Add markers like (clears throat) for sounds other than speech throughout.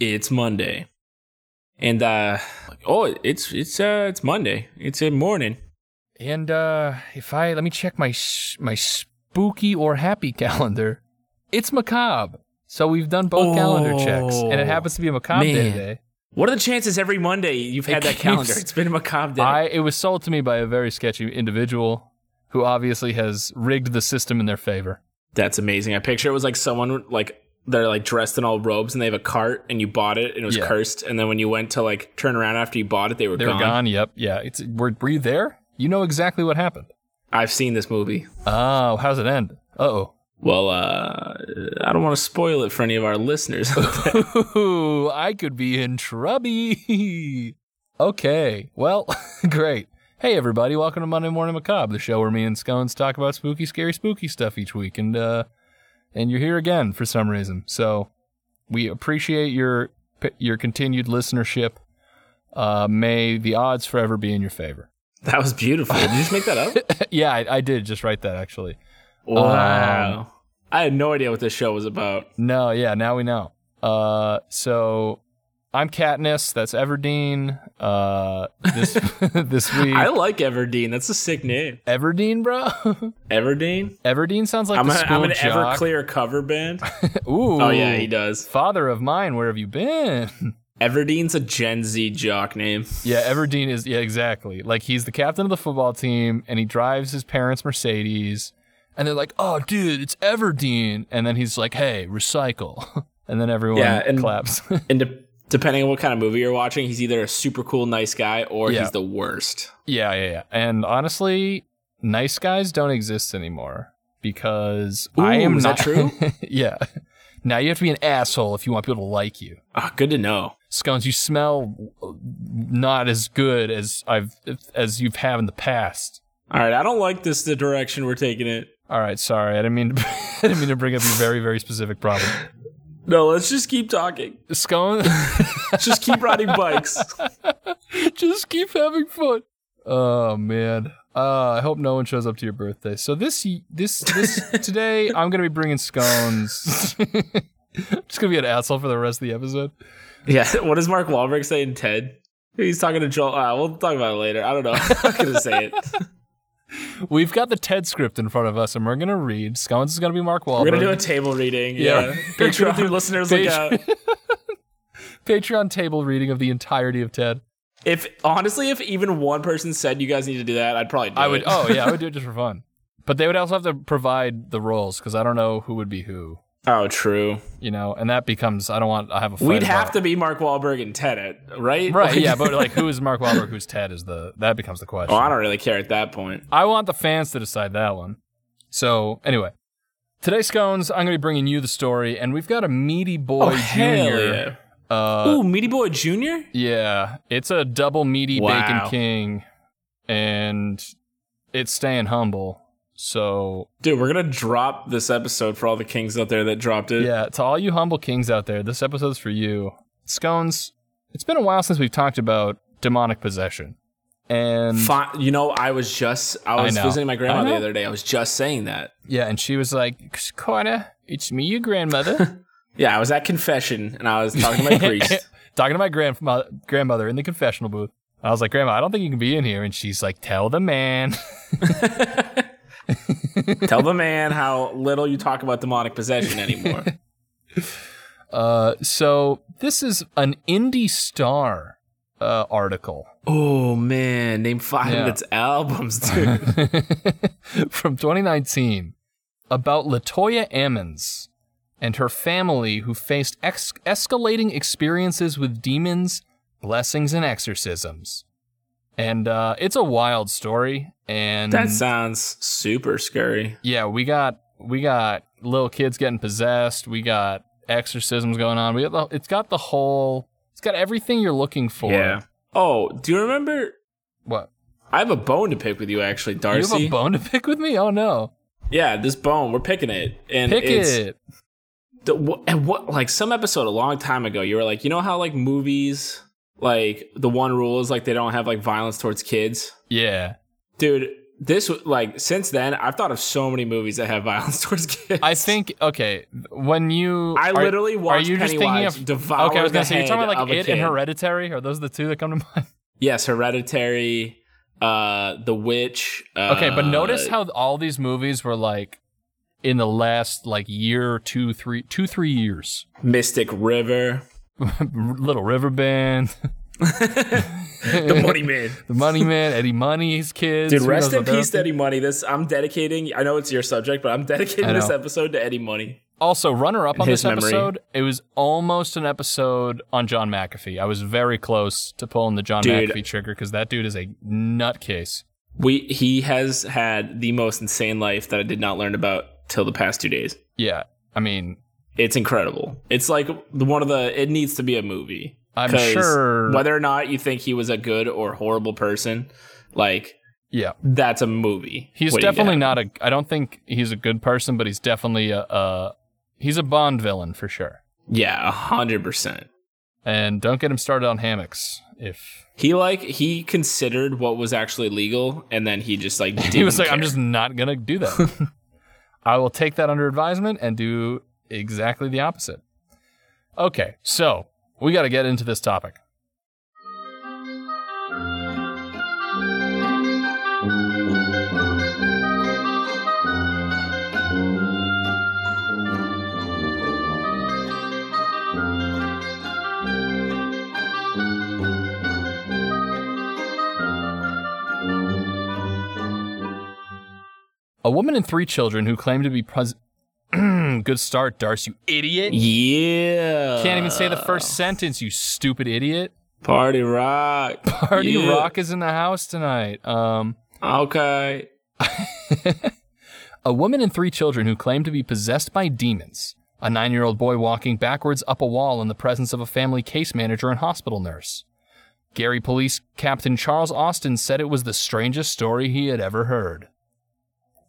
it's Monday. And uh oh, it's it's uh it's Monday. It's a morning. And uh if I let me check my my spooky or happy (laughs) calendar, it's macabre. So we've done both calendar checks, and it Oh, happens to be a macabre day today. What are the chances every Monday you've had It that calendar? It's been a macabre day. I it was sold to me by a very sketchy individual who obviously has rigged the system in their favor. That's amazing. I picture it was like someone like they're like dressed in all robes and they have a cart and you bought it and it was Yeah. cursed and then when you went to like turn around after you bought it they were They gone. were gone. Yep. Yeah. It's were, were you there? You know exactly what happened. I've seen this movie. Oh, how's it end? Uh oh. Well, uh I don't want to spoil it for any of our listeners. Ooh, (laughs) (laughs) I could be in trouble. (laughs) okay, well, great. Hey, everybody, welcome to Monday Morning Macabre, the show where me and Scones talk about spooky, scary, spooky stuff each week, and uh, and you're here again for some reason. So we appreciate your your continued listenership. Uh, may the odds forever be in your favor. that was beautiful. Did you just make that up? (laughs) yeah, I, I did just write that actually. wow. I had no idea what this show was about. No, yeah, now we know. Uh, so I'm Katniss. That's Everdeen. Uh, this (laughs) this week, I like Everdeen. That's a sick name. Everdeen, bro. (laughs) Everdeen? Everdeen sounds like I'm, the a, school I'm an jock. Everclear cover band. (laughs) Ooh. Oh yeah, he does. Father of mine, where have you been? Everdeen's a Gen Z jock name. yeah, Everdeen is yeah exactly. Like he's the captain of the football team, and he drives his parents' Mercedes. And they're like, "Oh, dude, it's Everdeen," and then he's like, "Hey, recycle," and then everyone Yeah, and- claps. And de- depending on what kind of movie you're watching, he's either a super cool, nice guy or Yeah. he's the worst. Yeah, yeah, yeah. And honestly, nice guys don't exist anymore because I am is not that true? (laughs) yeah. Now you have to be an asshole if you want people to like you. Ah, good to know. Scones, you smell not as good as I've as you've had in the past. All right, I don't like this. The direction we're taking it. All right, sorry. I didn't mean to, (laughs) I didn't mean to bring up your very very specific problem. (laughs) No, let's just keep talking. Scone, (laughs) Just keep riding bikes. (laughs) just keep having fun. Oh man. Uh, I hope no one shows up to your birthday. So this this this (laughs) today I'm gonna be bringing scones. just gonna be an asshole for the rest of the episode. Yeah. What does Mark Wahlberg say in Ted? He's talking to Joel. Uh, we'll talk about it later. I don't know. I'm not gonna say it. We've got the TED script in front of us, and we're gonna read. Scones is gonna be Mark Wahlberg. We're gonna do a table reading. Yeah. Yeah. (laughs) Patreon do listeners, look out. (laughs) Patreon table reading of the entirety of TED. If honestly, if even one person said you guys need to do that, I'd probably do I would. it. Oh yeah, I would (laughs) do it just for fun. But they would also have to provide the roles because I don't know who would be who. Oh, true. You know, and that becomes I don't want. I have a. We'd have to be Mark Wahlberg and Ted, right? Right. Yeah, but (laughs) like, who is Mark Wahlberg? Who's Ted? Is the that becomes the question. oh, I don't really care at that point. I want the fans to decide that one. So anyway, today scones, I'm gonna be bringing you the story, and we've got a meaty boy oh, hell junior. yeah. Uh, Ooh, Meaty Boy Junior. yeah, it's a double meaty Wow. bacon king, and it's staying humble. So Dude, we're gonna drop this episode for all the kings out there that dropped it. yeah, to all you humble kings out there, this episode's for you. Scones, it's been a while since we've talked about demonic possession, and you know, I was just I was know. visiting my grandma the other day. I was just saying that. yeah, and she was like, "Connor, it's me, your grandmother." (laughs) Yeah, I was at confession and I was talking to my priest. talking to my grandmother, grandmother in the confessional booth. I was like, Grandma, I don't think you can be in here. And she's like, Tell the man. (laughs) (laughs) (laughs) Tell the man how little you talk about demonic possession anymore. (laughs) Uh, so this is an Indy Star uh, article oh man, name five Yeah. of its albums, (laughs) dude. from 2019 about Latoya Ammons and her family who faced ex- escalating experiences with demons, blessings, and exorcisms. And uh, it's a wild story. And that sounds super scary. yeah, we got we got little kids getting possessed. We got exorcisms going on. We got the, it's got the whole. It's got everything you're looking for. Yeah. Oh, do you remember? What? I have a bone to pick with you, actually, Darcy. You have a bone to pick with me? Oh no! yeah, this bone, we're picking it, and Pick it's, it. The, and what like some episode a long time ago, you were like, you know how like movies, like the one rule is like they don't have like violence towards kids. Yeah. Dude, this like since then I've thought of so many movies that have (laughs) violence towards kids. I think okay when you I are- literally watched are you just thinking of devour okay? I was gonna say you're talking about like it and. Hereditary. Are those the two that come to (laughs) mind? Yes, Hereditary, uh, The Witch. Uh, Okay, but notice how all these movies were like in the last like year, two, three, two, three years. Mystic River, (laughs) Little River Band, (laughs) The Money Man. (laughs) The Money Man, Eddie Money's kids. Dude, rest in peace up to to? Eddie Money. This I'm dedicating. I know it's your subject, but I'm dedicating this episode to Eddie Money. Also, runner up on this memory. episode, it was almost an episode on John McAfee. I was very close to pulling the John Dude. McAfee trigger because that dude is a nutcase. We he has had the most insane life that I did not learn about till the past two days. Yeah, I mean, It's incredible. It's like one of the. It needs to be a movie. I'm sure. whether or not you think he was a good or horrible person, like yeah, that's a movie. he's What definitely not a. I don't think he's a good person, but he's definitely a. a he's a Bond villain for sure. Yeah, a hundred percent. And don't get him started on hammocks. If He like he considered what was actually legal, and then he just like (laughs) he was like, I'm just not gonna do that. (laughs) I will take that under advisement and do exactly the opposite. Okay, so we got to get into this topic. A woman and three children who claim to be pres- good start, Darce, you idiot. Yeah. Can't even say the first sentence, you stupid idiot. Party rock. (laughs) Party Yeah. Rock is in the house tonight. Um, Okay. (laughs) a woman and three children who claim to be possessed by demons. A nine year old boy walking backwards up a wall in the presence of a family case manager and hospital nurse. Gary Police Captain Charles Austin said it was the strangest story he had ever heard.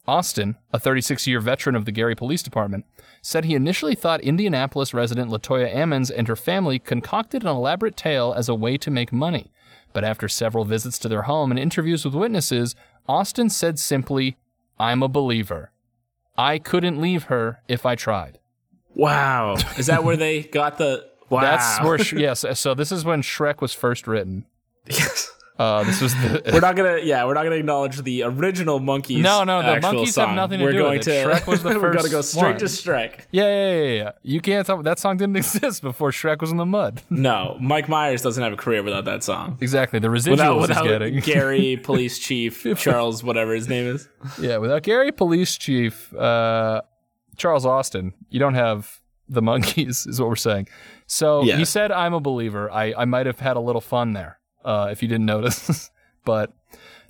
Austin, a 36 year veteran of the Gary Police Department, said he initially thought Indianapolis resident Latoya Ammons and her family concocted an elaborate tale as a way to make money. But after several visits to their home and interviews with witnesses, Austin said simply, I'm a believer. I couldn't leave her if I tried. Wow. Is that where they got the? Wow. (laughs) That's where, yes. So this is when Shrek was first written. (laughs) Yes. Uh, this was We're not gonna. Yeah, we're not gonna acknowledge the original monkeys. No, no, the monkeys have nothing to we're do going with it. to. Shrek was the first. (laughs) we're gonna go straight one. to Shrek. yeah, yeah, yeah, yeah. You can't tell that song didn't (laughs) exist before Shrek was in the mud. (laughs) No, Mike Myers doesn't have a career without that song. exactly. The residuals Without, without getting. Gary, police chief Charles, whatever his name is. yeah, without Gary Police Chief uh, Charles Austin, you don't have the monkeys, is what we're saying. So Yeah. he said, I'm a believer. I, I might have had a little fun there, uh, if you didn't notice. (laughs) but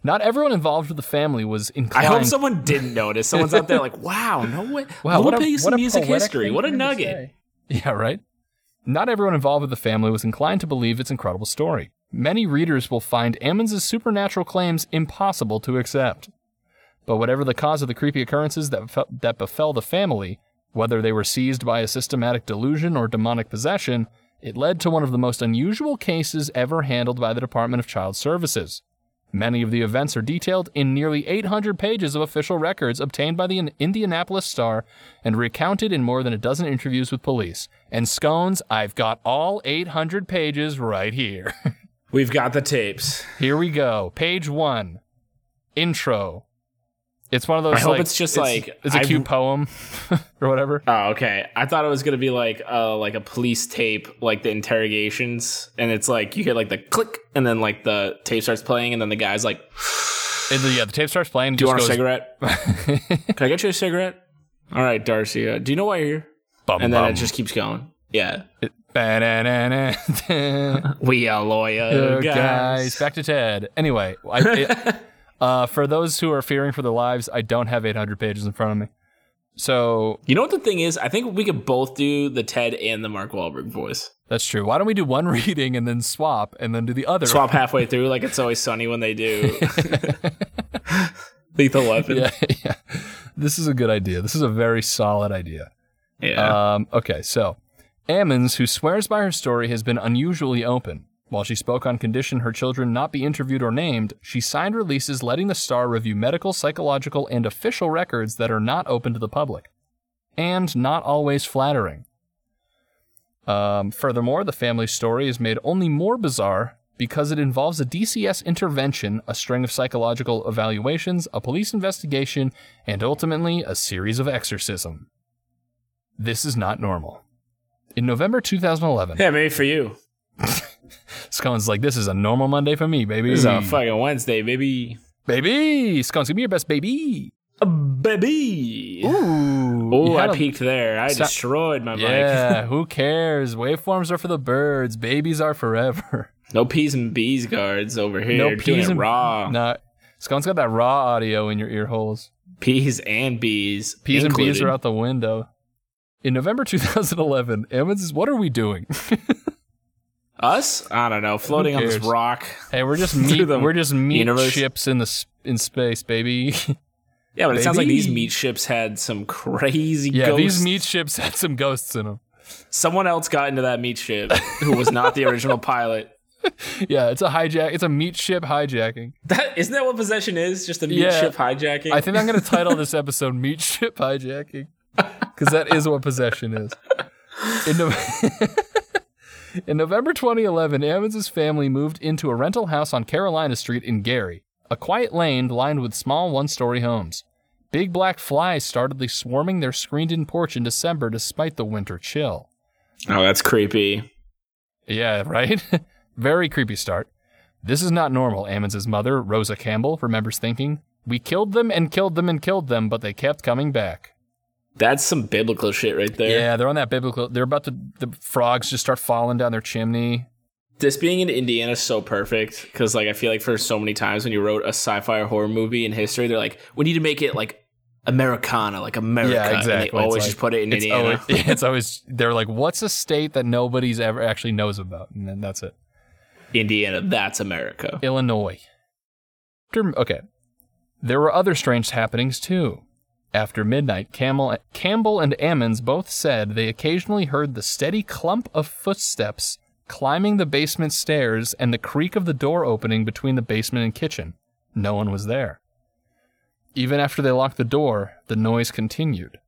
not everyone involved with the family was inclined. I hope someone didn't notice. Someone's out there like, (laughs) "Wow, no way! Wow, what a, pay you what some a music history. What a for him to nugget!" (laughs) Yeah, right. Not everyone involved with the family was inclined to believe its incredible story. Many readers will find Ammons' supernatural claims impossible to accept. But whatever the cause of the creepy occurrences that, fe- that befell the family, whether they were seized by a systematic delusion or demonic possession, it led to one of the most unusual cases ever handled by the Department of Child Services. Many of the events are detailed in nearly 800 pages of official records obtained by the Indianapolis Star and recounted in more than a dozen interviews with police. And scones, I've got all 800 pages right here. (laughs) We've got the tapes. here we go. Page one. Intro. It's one of those. I hope like- it's just like, it's a I've- cute poem (laughs) or whatever. Oh, okay. I thought it was gonna be like uh like a police tape, like the interrogations, and it's like you hear like the click, and then like the tape starts playing, and then the guy's like, And the, yeah, the tape starts playing. "Do you want just a cigarette? (laughs) Can I get you a cigarette?" All right, Darcy. Uh, do you know why you're here? Bum, And then bum. it just keeps going. Yeah, It- (laughs) we are loyal Uh, guys. guys, back to Ted. Anyway, I, it, uh, for those who are fearing for their lives, I don't have 800 pages in front of me. So You know what the thing is? I think we could both do the Ted and the Mark Wahlberg voice. that's true. Why don't we do one (laughs) reading and then swap and then do the other? Swap (laughs) halfway through, like it's always sunny when they do. (laughs) Lethal Weapon. Yeah, yeah. This is a good idea. This is a very solid idea. Yeah. Um, okay, so Ammons, who swears by her story, has been unusually open. While she spoke on condition her children not be interviewed or named, she signed releases letting the star review medical, psychological, and official records that are not open to the public. And not always flattering. Um, furthermore, the family story is made only more bizarre because it involves a DCS intervention, a string of psychological evaluations, a police investigation, and ultimately a series of exorcism. This is not normal. In November 2011, Yeah, maybe for you. (laughs) Scone's like, this is a normal Monday for me, baby. This is a fucking Wednesday, baby. baby. Scone's, give me your best baby. A baby. Ooh. Oh, I a- peeked there. I Sa- destroyed my mic. Yeah, (laughs) who cares? Waveforms are for the birds. Babies are forever. (laughs) No P's and B's guards over here. No P's and raw. No, Scone's got that raw audio in your ear holes. P's and B's. P's and B's are out the window. In November 2011, Evans, is, what are we doing? (laughs) Us? I don't know. Floating on this rock. hey, we're just (laughs) meat. the We're just meat universe. ships in the in space, baby. (laughs) Yeah, but it sounds like these meat ships had some crazy yeah, ghosts. these meat ships had some ghosts in them. Someone else got into that meat ship who was not the original pilot. (laughs) Yeah, it's a hijack. It's a meat ship hijacking. That isn't that what possession is? Just a meat Yeah. ship hijacking. I think I'm going to title this episode "Meat Ship Hijacking" because that is what possession is. In, November 2011, Ammons' family moved into a rental house on Carolina Street in Gary, a quiet lane lined with small one-story homes. Big black flies started swarming their screened-in porch in December despite the winter chill. oh, that's creepy. Yeah, (laughs) right? Very creepy start. This is not normal, Ammons' mother, Rosa Campbell, remembers thinking. We killed them and killed them and killed them, but they kept coming back. That's some biblical shit right there. Yeah, they're on that biblical. They're about to. The frogs just start falling down their chimney. This being in Indiana is so perfect because, like, I feel like for so many times when you wrote a sci-fi or horror movie in history, they're like, we need to make it like Americana, like America. Yeah, And exactly. they always It's just put it in It's Indiana. always, (laughs) it's always. They're like, what's a state that nobody's ever actually knows about, and then that's it. Indiana, that's America. Illinois. Okay. There were other strange happenings too. After midnight, Campbell, Campbell and Ammons both said they occasionally heard the steady clump of footsteps climbing the basement stairs and the creak of the door opening between the basement and kitchen. No one was there. Even after they locked the door, the noise continued.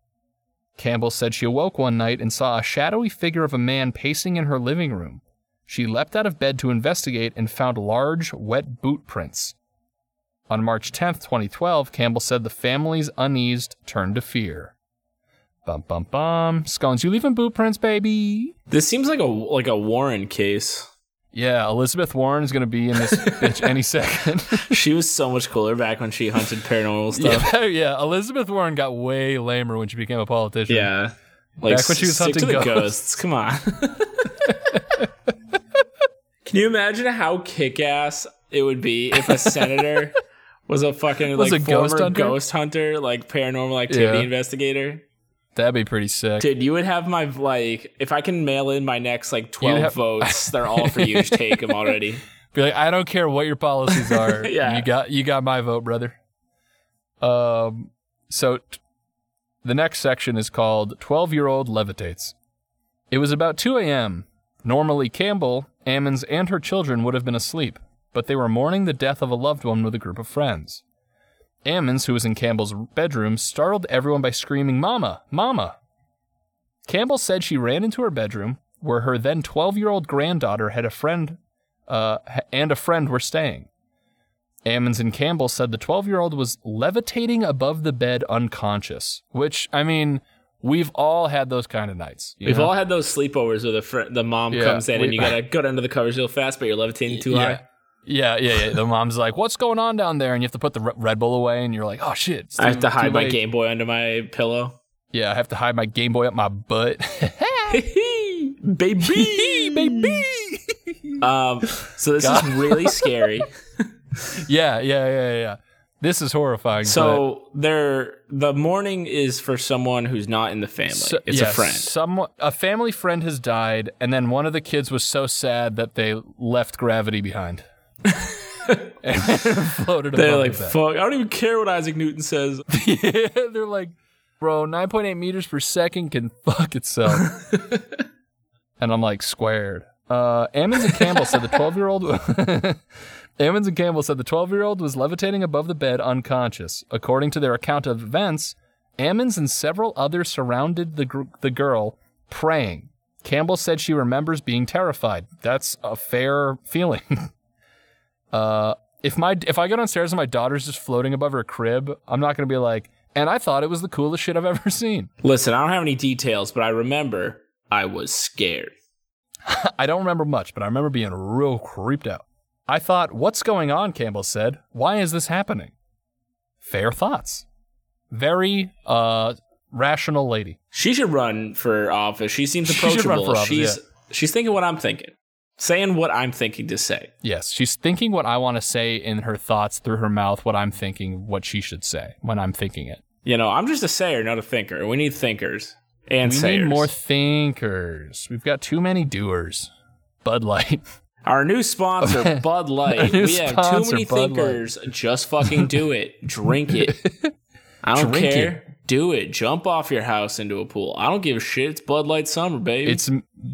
Campbell said she awoke one night and saw a shadowy figure of a man pacing in her living room. She leapt out of bed to investigate and found large, wet boot prints. On March 10th, 2012, Campbell said the family's uneased turned to fear. Bum bum bum. Scones, you leaving boot prints, baby? This seems like a like a Warren case. Yeah, Elizabeth Warren is going to be in this (laughs) bitch any second. (laughs) She was so much cooler back when she hunted paranormal (laughs) stuff. yeah, yeah. Elizabeth Warren got way lamer when she became a politician. Yeah. Like Back when she was hunting ghosts. ghosts. Come on. Can you imagine how kick ass it would be if a senator was a fucking Was like a former ghost hunter? ghost hunter, like paranormal activity Yeah. investigator? That'd be pretty sick. Dude, you would have my like if I can mail in my next like twelve have- (laughs) votes, they're all for you. Just take them already. (laughs) Be like, I don't care what your policies are. (laughs) Yeah. You got you got my vote, brother. Um so t- the next section is called 12 year old levitates. It was about 2 a.m. Normally, Campbell, Ammons, and her children would have been asleep, but they were mourning the death of a loved one with a group of friends. Ammons, who was in Campbell's bedroom, startled everyone by screaming, Mama! Mama! Campbell said she ran into her bedroom, where her then 12 year old granddaughter had a friend uh, and a friend were staying. Ammons and Campbell said the 12 year old was levitating above the bed unconscious, which, I mean, we've all had those kind of nights. We've know? all had those sleepovers where the fr- the mom Yeah, comes in we- and you gotta (laughs) go under the covers real fast, but you're levitating too yeah. high. Yeah, yeah, yeah. The mom's like, "What's going on down there?" And you have to put the Red Bull away, and you're like, "Oh shit!" it's I have to hide my. Game Boy under my pillow. Yeah, I have to hide my Game Boy up my butt. (laughs) (laughs) baby, (laughs) baby. Um, so this God. is really scary. yeah, yeah, yeah, yeah. This is horrifying. So there, the mourning is for someone who's not in the family. so- it's yeah, a friend. Someone, a family friend has died, and then one of the kids was so sad that they left gravity behind. (laughs) and (laughs) floated They're like, fuck, I don't even care what Isaac Newton says. yeah, (laughs) they're like, bro, 9.8 meters per second can fuck itself. and I'm like, squared. Uh, Ammons and Campbell said the 12 year old. Ammons and Campbell said the 12 year old was levitating above the bed unconscious. According to their account of events, Ammons and several others surrounded the, gr- the girl, praying. Campbell said she remembers being terrified. That's a fair feeling. Uh, if my if I go downstairs and my daughter's just floating above her crib, I'm not gonna be like, and I thought it was the coolest shit I've (laughs) ever seen. Listen, I don't have any details, but I remember I was scared. (laughs) I don't remember much, but I remember being real creeped out. I thought, what's going on? Campbell said. Why is this happening? Fair thoughts. Very uh rational lady. She should run for office. She seems She approachable. run for office, she's yeah. she's thinking what I'm thinking, saying what I'm thinking to say. Yes, she's thinking what I want to say in her thoughts through her mouth, what I'm thinking, what she should say when I'm thinking it. You know, I'm just a sayer, not a thinker. We need thinkers and we sayers. need more thinkers. We've got too many doers. Bud Light. (laughs) Our new sponsor, Bud Light. we have too many Bud Light. thinkers. Just fucking do it. Drink it. (laughs) I don't Drink care. Do it. Jump off your house into a pool. I don't give a shit. It's Bud Light summer, baby. It's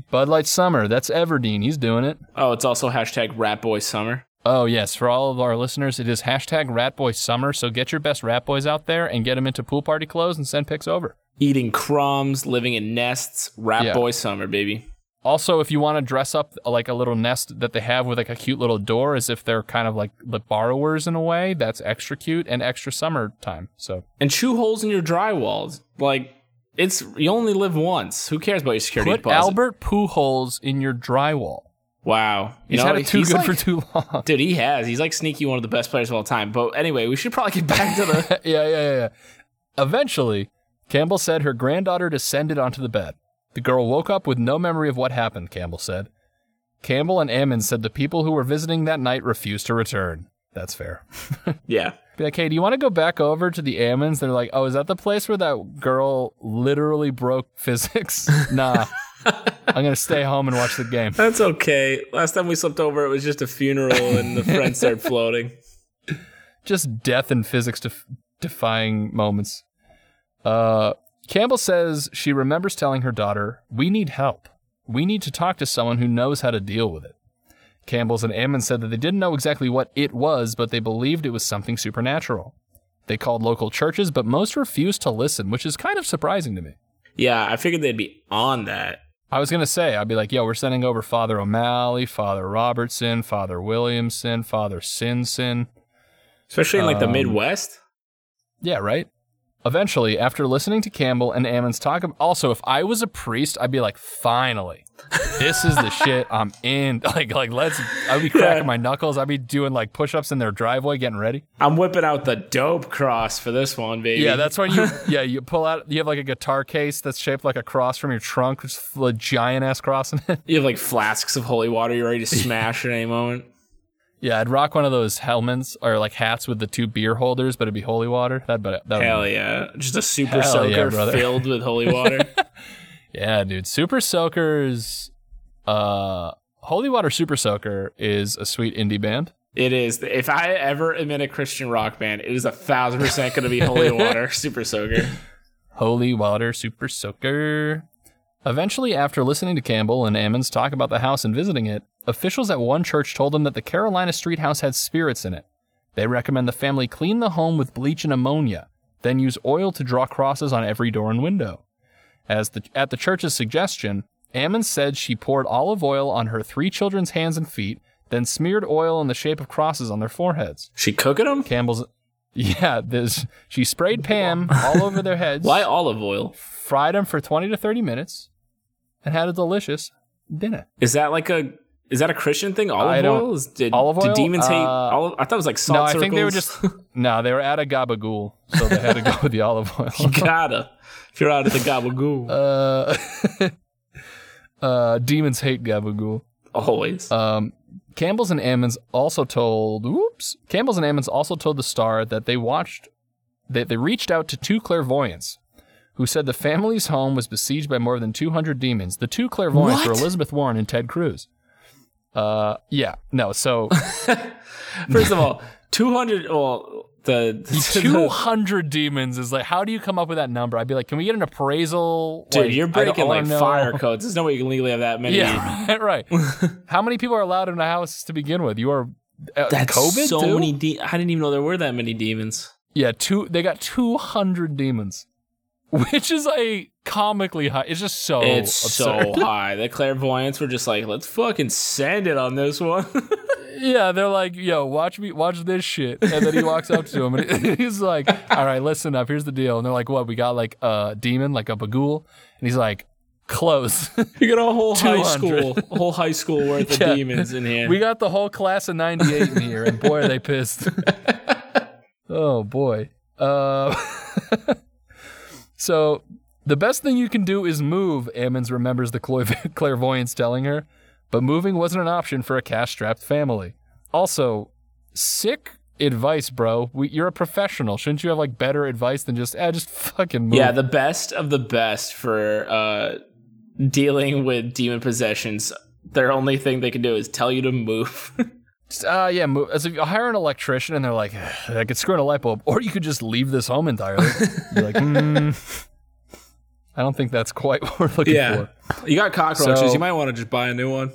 Bud Light Summer. That's Everdeen. He's doing it. oh, it's also hashtag Rat Boy Summer. Oh, yes. For all of our listeners, it is hashtag Rat Boy Summer. So get your best Rat Boys out there and get them into pool party clothes and send pics over. Eating crumbs, living in nests. Rat Yeah. Boy Summer, baby. Also, if you want to dress up uh, like a little nest that they have with like a cute little door as if they're kind of like the borrowers in a way, that's extra cute and extra summertime. So And chew holes in your drywalls. Like, it's you only live once. Who cares about your security put deposit? Albert Pujols in your drywall. Wow. You He's know, had it too good like- for too long. Dude, he has. He's like sneaky one of the best players of all time. But anyway, we should probably get back to the. (laughs) yeah, yeah, yeah, yeah. Eventually, Campbell said her granddaughter descended onto the bed. The girl woke up with no memory of what happened, Campbell said. Campbell and Ammon said the people who were visiting that night refused to return. That's fair. (laughs) yeah. Be like, hey, do you want to go back over to the Ammons? They're like, oh, is that the place where that girl literally broke (laughs) physics? nah. I'm going to stay home and watch the game. (laughs) That's okay. Last time we slept over, it was just a funeral and the friends started floating. just death and physics def- defying moments. Uh, Campbell says she remembers telling her daughter, We need help. We need to talk to someone who knows how to deal with it. Campbell's and Ammon said that they didn't know exactly what it was, but they believed it was something supernatural. They called local churches, but most refused to listen, which is kind of surprising to me. Yeah, I figured they'd be on that. I was going to say, I'd be like, yo, we're sending over Father O'Malley, Father Robertson, Father Williamson, Father Sinson. Especially in like the Um, Midwest. Yeah, right? Eventually, after listening to Campbell and Ammon's talk, also, if I was a priest, I'd be like, finally, this is the shit (laughs) I'm in. (laughs) Like, like let's, I'd be cracking Yeah. my knuckles. I'd be doing like push ups in their driveway, getting ready. I'm whipping out the dope cross for this one, baby. Yeah, that's when you, (laughs) yeah, you pull out, you have like a guitar case that's shaped like a cross from your trunk, with a giant ass cross in it. You have like flasks of holy water you're ready to smash at any moment. Yeah, I'd rock one of those helmets or like hats with the two beer holders, but it'd be holy water. That'd be, that'd be Hell yeah. Just a super Hell yeah, soaker brother. filled with holy water. (laughs) Yeah, dude. Super Soakers uh Holy Water Super Soaker is a sweet indie band. it is. If I ever am in a Christian rock band, it is a thousand percent going to be holy (laughs) water, super soaker. Holy Water Super Soaker. Eventually, after listening to Campbell and Ammons talk about the house and visiting it, officials at one church told them that the Carolina Street house had spirits in it. They recommend the family clean the home with bleach and ammonia, then use oil to draw crosses on every door and window. As the, at the church's suggestion, Ammon said she poured olive oil on her three children's hands and feet, then smeared oil in the shape of crosses on their foreheads. She cooking them? Campbell's, yeah, this, she sprayed Pam all over their heads Why olive oil? fried them for 20 to 30 minutes, and had a delicious dinner. Is that like a is that a Christian thing? Olive oil? Did, olive did oil? demons hate Uh, olive? I thought it was like salt no, I circles. think they were just (laughs) no, they were at a gabagool, so they had to go with the olive (laughs) oil. You gotta. If you're out at the gabagool, (laughs) uh, uh, demons hate gabagool. always. Um, Campbell's and Ammons also told, whoops, Campbell's and Ammons also told the Star that they watched, that they reached out to two clairvoyants who said the family's home was besieged by more than 200 demons. The two clairvoyants What? were Elizabeth Warren and Ted Cruz. Uh, yeah, no, so (laughs) First of all, two hundred. Well, The, (laughs) the- Two hundred demons is like, how do you come up with that number? I'd be like, can we get an appraisal? dude, Like, you're breaking like know- fire (laughs) codes. There's no way you can legally have that many. Yeah, right. how many people are allowed in a house to begin with? You are uh, That's COVID so too? many. De- I didn't even know there were that many demons. Yeah, two. They got two hundred demons, which is a comically high. It's just so it's absurd. so (laughs) high. The clairvoyants were just like, let's fucking send it on this one. (laughs) Yeah, they're like, "Yo, watch me, watch this shit," and then he walks up to him and (laughs) he's like, "All right, listen up. Here's the deal." And they're like, "What? We got like a demon, like a bagool," and he's like, "Close." you got a whole high school, a whole high school worth of Yeah. demons in here. we got the whole class of '98 in here, and boy, are they pissed. oh boy. Uh, so the best thing you can do is move. Ammons remembers the clairv- (laughs) clairvoyance telling her, but moving wasn't an option for a cash-strapped family. Also, sick advice, bro. We, you're a professional. Shouldn't you have like better advice than just, eh, just fucking move? yeah, the best of the best for uh, dealing with demon possessions. Their only thing they can do is tell you to move. (laughs) Uh, yeah, move. As if you hire an electrician and they're like, I could screw in a light bulb, or you could just leave this home entirely. You're like, (laughs) hmm. I don't think that's quite (laughs) what we're looking Yeah. for. you got cockroaches. So- you might want to just buy a new one.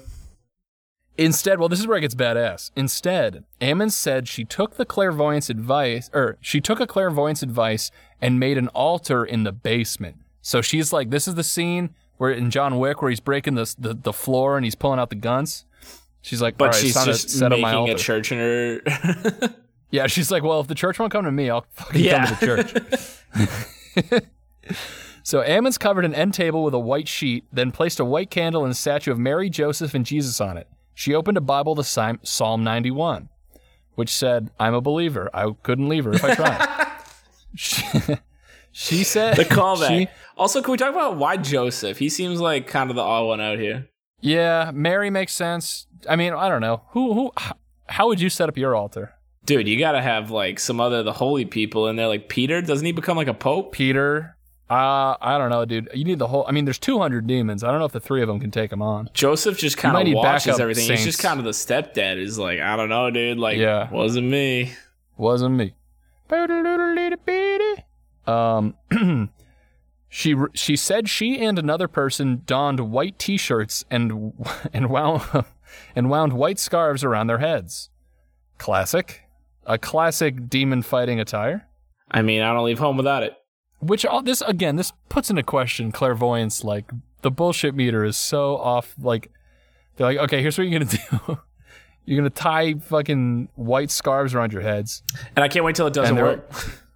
Instead, well, this is where it gets badass. Instead, Ammon said she took the clairvoyance advice, or she took a clairvoyance advice and made an altar in the basement. So she's like, this is the scene where in John Wick where he's breaking the the, the floor and he's pulling out the guns. She's like, But right, she's just set up my making a church in her. (laughs) Yeah, she's like, well, if the church won't come to me, I'll fucking (laughs) Yeah. come to the church. So Ammon's covered an end table with a white sheet, then placed a white candle and a statue of Mary, Joseph, and Jesus on it. She opened a Bible to Psalm 91, which said, I'm a believer. I couldn't leave her if I tried. (laughs) she, (laughs) she said, the callback. she- also, can we talk about why Joseph? He seems like kind of the odd one out here. yeah, Mary makes sense. I mean, I don't know. Who, who, how would you set up your altar? Dude, you gotta have like some other the holy people in there. Like Peter, doesn't he become like a pope? Peter? Uh, I don't know, dude. You need the whole. I mean, there's 200 demons. I don't know if the three of them can take them on. Joseph just kind of watches everything. He's just kind of the stepdad. He's like, I don't know, dude. Like, Yeah. wasn't me. Wasn't me. Um, (clears throat) she she said she and another person donned white T-shirts and (laughs) and wound (laughs) and wound white scarves around their heads. Classic, a classic demon fighting attire. I mean, I don't leave home without it. Which all this again, this puts into question clairvoyance. Like the bullshit meter is so off. Like they're like, okay, here's what you're gonna (laughs) do. you're gonna tie fucking white scarves around your heads. And I can't wait till it doesn't work. (laughs)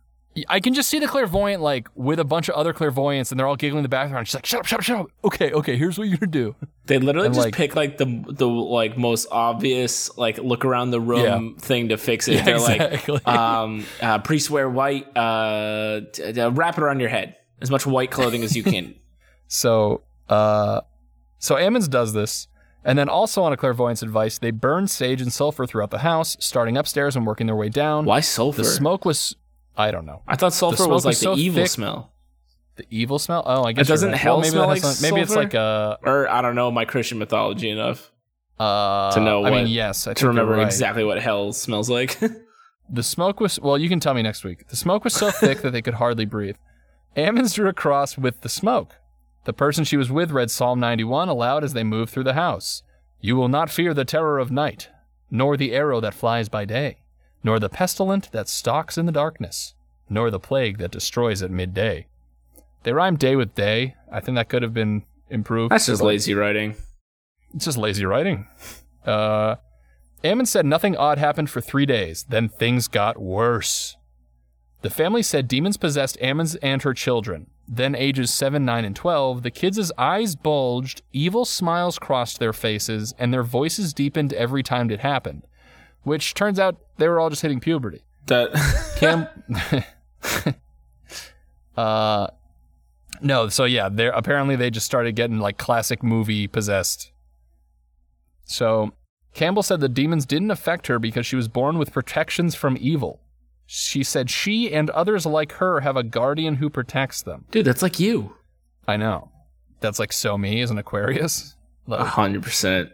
I can just see the clairvoyant like with a bunch of other clairvoyants, and they're all giggling in the background. She's like, "Shut up, shut up, shut up." Okay, okay. Here's what you're gonna do. They literally And, just like- pick like the the like most obvious like look around the room thing to fix it. Yeah, They're exactly. like, (laughs) um, uh, priests wear white. Uh, d- d- wrap it around your head. As much white clothing as you (laughs) can. So, uh, so Ammons does this, and then also on a clairvoyant's advice, they burn sage and sulfur throughout the house, starting upstairs and working their way down. Why sulfur? The smoke was, I don't know, I thought sulfur was like was so the evil thick. smell. the evil smell. Oh, I guess it doesn't you're right. hell well, maybe smell like some- maybe it's like a Or I don't know my Christian mythology enough uh, To know I mean, yes, I think to remember right. exactly what hell smells like. (laughs) The smoke was well, you can tell me next week. The smoke was so thick that they could hardly breathe. Ammons drew a cross with the smoke. The person she was with read Psalm 91 aloud as they moved through the house. You will not fear the terror of night, nor the arrow that flies by day, nor the pestilent that stalks in the darkness, nor the plague that destroys at midday. They rhymed day with day. I think that could have been improved. That's just lazy writing. it's just lazy writing. Uh, Ammon said nothing odd happened for three days. Then things got worse. The family said demons possessed Ammon's and her children. Then, ages 7, 9, and 12, the kids' eyes bulged, evil smiles crossed their faces, and their voices deepened every time it happened. Which turns out they were all just hitting puberty. That (laughs) Cam. (laughs) uh, no, so yeah, they apparently they just started getting like classic movie possessed. So Campbell said the demons didn't affect her because she was born with protections from evil. She said she and others like her have a guardian who protects them. dude, that's like you. I know. That's like so me as an Aquarius. A hundred percent.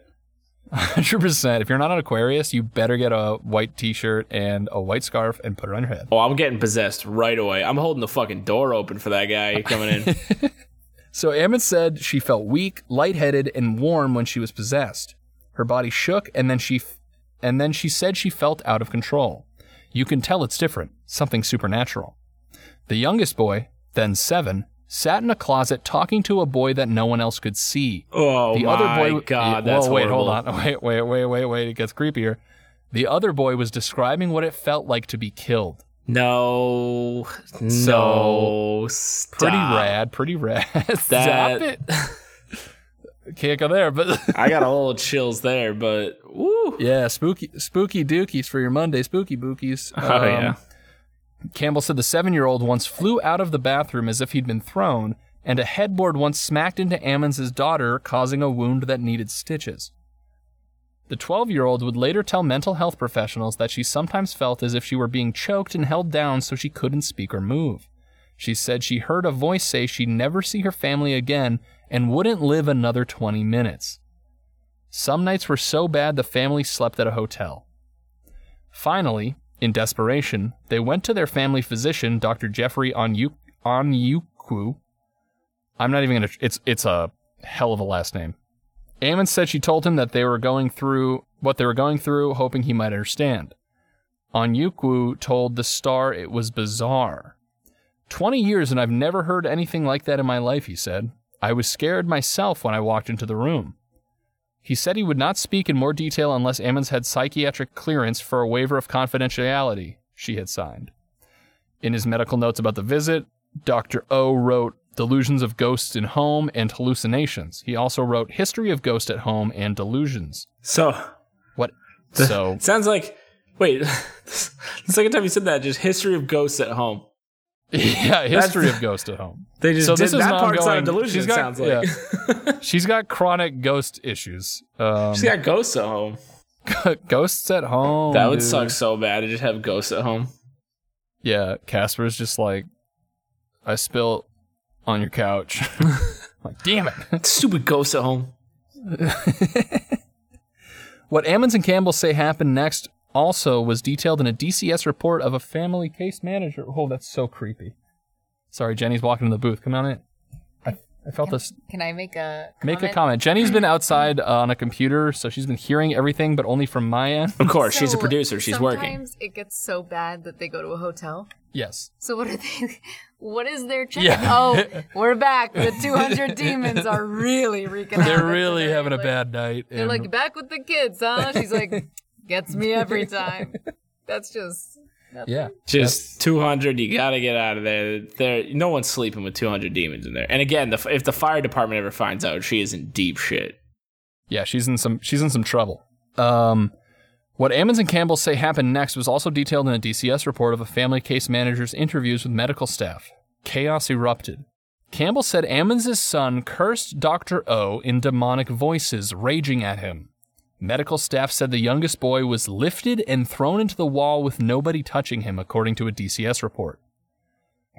100%. If you're not an Aquarius, you better get a white t shirt and a white scarf and put it on your head. Oh, I'm getting possessed right away. I'm holding the fucking door open for that guy coming in. (laughs) So Ammon said she felt weak, lightheaded, and warm when she was possessed. Her body shook, and then she, f- and then she said she felt out of control. You can tell it's different, something supernatural. The youngest boy, then seven, sat in a closet talking to a boy that no one else could see. Oh The my other boy, god, Whoa, that's wait, horrible. hold on, (laughs) wait, wait, wait, wait, wait. It gets creepier. The other boy was describing what it felt like to be killed. No, So, no, stop. Pretty rad, pretty rad. (laughs) Stop it. (laughs) Can't go there, but I got a little chills there, but woo. yeah, spooky, spooky dookies for your Monday, spooky bookies. Oh Um, yeah. Campbell said the seven-year-old once flew out of the bathroom as if he'd been thrown, and a headboard once smacked into Ammons' daughter, causing a wound that needed stitches. The 12-year-old would later tell mental health professionals that she sometimes felt as if she were being choked and held down so she couldn't speak or move. She said she heard a voice say she'd never see her family again and wouldn't live another 20 minutes. Some nights were so bad the family slept at a hotel. Finally, in desperation, they went to their family physician, Dr. Geoffrey Onyu- Onyeukwu. I'm not even gonna. It's it's a hell of a last name. Ammon said she told him that they were going through what they were going through, hoping he might understand. Onyeukwu told the Star it was bizarre. Twenty years and I've never heard anything like that in my life, he said. I was scared myself when I walked into the room. He said he would not speak in more detail unless Ammons had psychiatric clearance for a waiver of confidentiality she had signed. In his medical notes about the visit, Dr. O wrote Delusions of Ghosts in Home and Hallucinations. He also wrote History of Ghost at Home and Delusions. So What? So, (laughs) sounds like. Wait, (laughs) the second time you said that, just history of ghosts at home. (laughs) yeah, History of (laughs) Ghost at Home. They just So did this is that part's not a delusion. she's got- sounds like (laughs) She's got chronic ghost issues. Um, she's got ghosts at home. ghosts at home. That would dude. suck so bad to just have ghosts at home. Yeah, Casper's just like, I spilt on your couch. like, damn it. Stupid ghosts at home. What Ammons and Campbell say happened next also was detailed in a DCS report of a family case manager. Oh, that's so creepy. Sorry, Jenny's walking in the booth. Come on in. I, I felt this. Can I make a Make a comment? comment. Jenny's been outside uh, on a computer, so she's been hearing everything, but only from my end. Of course, she's a producer. She's working. Sometimes it gets so bad that they go to a hotel. Yes. So what are they? (laughs) What is their check? Yeah. Oh, (laughs) we're back. The 200 demons are really (laughs) wreaking They're really today. having a Like, bad night. They're and- like back with the kids, huh? She's like, gets me every time. (laughs) That's just. nothing. yeah. Just 200, you got to get out of there. There, no one's sleeping with 200 demons in there. And again, the, if the fire department ever finds out, she is in deep shit. Yeah, she's in some she's in some trouble. Um, what Ammons and Campbell say happened next was also detailed in a DCS report of a family case manager's interviews with medical staff. Chaos erupted. Campbell said Ammons' son cursed Dr. O in demonic voices, raging at him. Medical staff said the youngest boy was lifted and thrown into the wall with nobody touching him, according to a DCS report.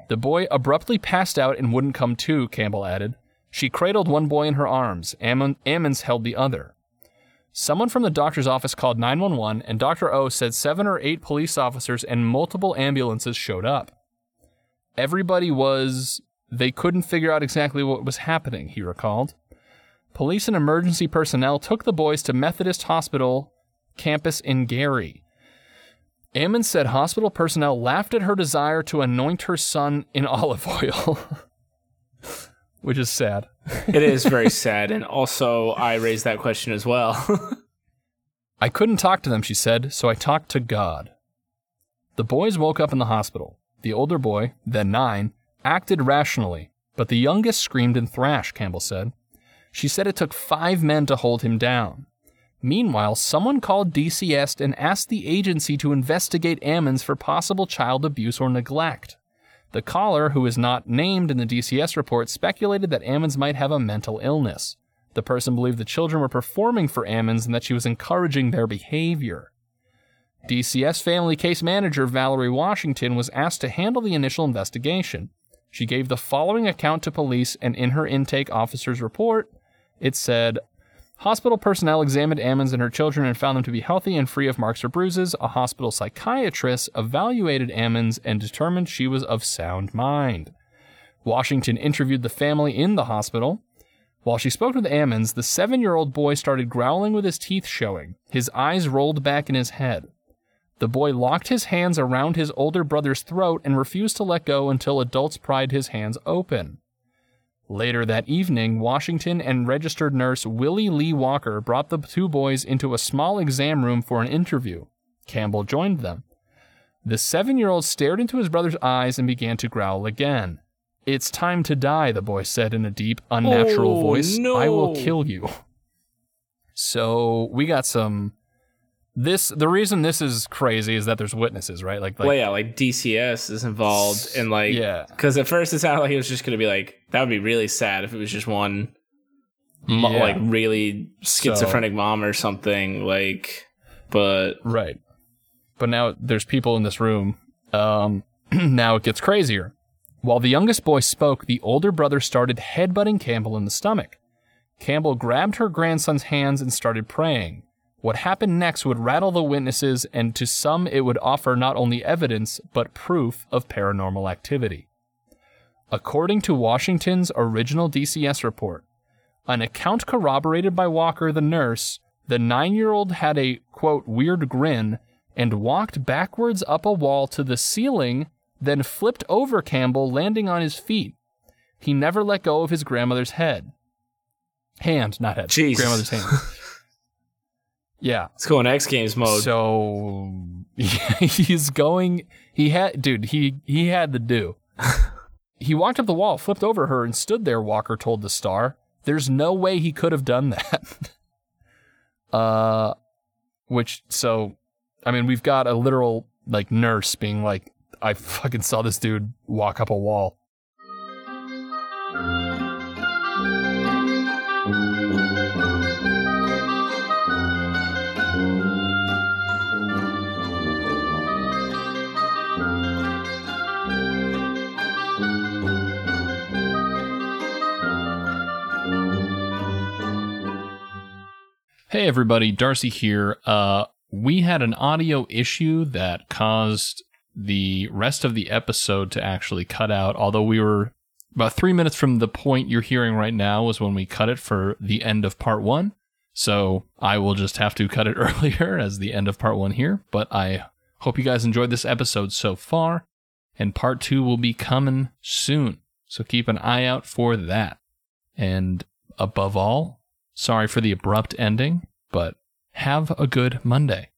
The boy abruptly passed out and wouldn't come to, Campbell added. She cradled one boy in her arms. Ammon, Ammons held the other. Someone from the doctor's office called 911, and Dr. O said seven or eight police officers and multiple ambulances showed up. Everybody was. They couldn't figure out exactly what was happening, he recalled. Police and emergency personnel took the boys to Methodist Hospital campus in Gary. Ammon said hospital personnel laughed at her desire to anoint her son in (laughs) olive oil, which is sad. (laughs) It is very sad. And also, I raised that question as well. (laughs) I couldn't talk to them, she said, so I talked to God. The boys woke up in the hospital. The older boy, then nine, acted rationally, but the youngest screamed and thrashed, Campbell said. She said it took five men to hold him down. Meanwhile, someone called DCS and asked the agency to investigate Ammons for possible child abuse or neglect. The caller, who is not named in the DCS report, speculated that Ammons might have a mental illness. The person believed the children were performing for Ammons and that she was encouraging their behavior. DCS family case manager Valerie Washington was asked to handle the initial investigation. She gave the following account to police, and in her intake officer's report, it said Hospital personnel examined Ammons and her children and found them to be healthy and free of marks or bruises. A hospital psychiatrist evaluated Ammons and determined she was of sound mind. Washington interviewed the family in the hospital. While she spoke with Ammons, the seven year old boy started growling with his teeth showing. His eyes rolled back in his head. The boy locked his hands around his older brother's throat and refused to let go until adults pried his hands open. Later that evening, Washington and registered nurse Willie Lee Walker brought the two boys into a small exam room for an interview. Campbell joined them. The seven year old stared into his brother's eyes and began to growl again. It's time to die, the boy said in a deep, unnatural Oh, voice. I will kill you. So we got some. This the reason this is crazy is that there's witnesses, right? Like, like well, yeah, like DCS is involved, and like, Yeah. because at first it sounded like it was just gonna be like that would be really sad if it was just one, mo- Yeah. like really schizophrenic mom or something. Like, but Right. But now there's people in this room. Um, (clears throat) now it gets crazier. While the youngest boy spoke, the older brother started headbutting Campbell in the stomach. Campbell grabbed her grandson's hands and started praying. What happened next would rattle the witnesses, and to some, it would offer not only evidence, but proof of paranormal activity. According to Washington's original DCS report, an account corroborated by Walker, the nurse, the nine year old had a, quote, weird grin and walked backwards up a wall to the ceiling, then flipped over Campbell, landing on his feet. He never let go of his grandmother's head. Hand, not head. Jesus. Grandmother's hand. (laughs) yeah. let's go in X Games mode. So (laughs) he's going. He had, dude. He he had to do. (laughs) he walked up the wall, flipped over her, and stood there. Walker told the Star, "There's no way he could have done that." (laughs) uh, which so, I mean, we've got a literal like nurse being like, "I fucking saw this dude walk up a wall." Hey everybody, Darcy here. Uh, we had an audio issue that caused the rest of the episode to actually cut out. Although we were about three minutes from the point you're hearing right now was when we cut it for the end of part one. So I will just have to cut it (laughs) earlier as the end of part one here. But I hope you guys enjoyed this episode so far, and part two will be coming soon. So keep an eye out for that. And above all, sorry for the abrupt ending, but have a good Monday.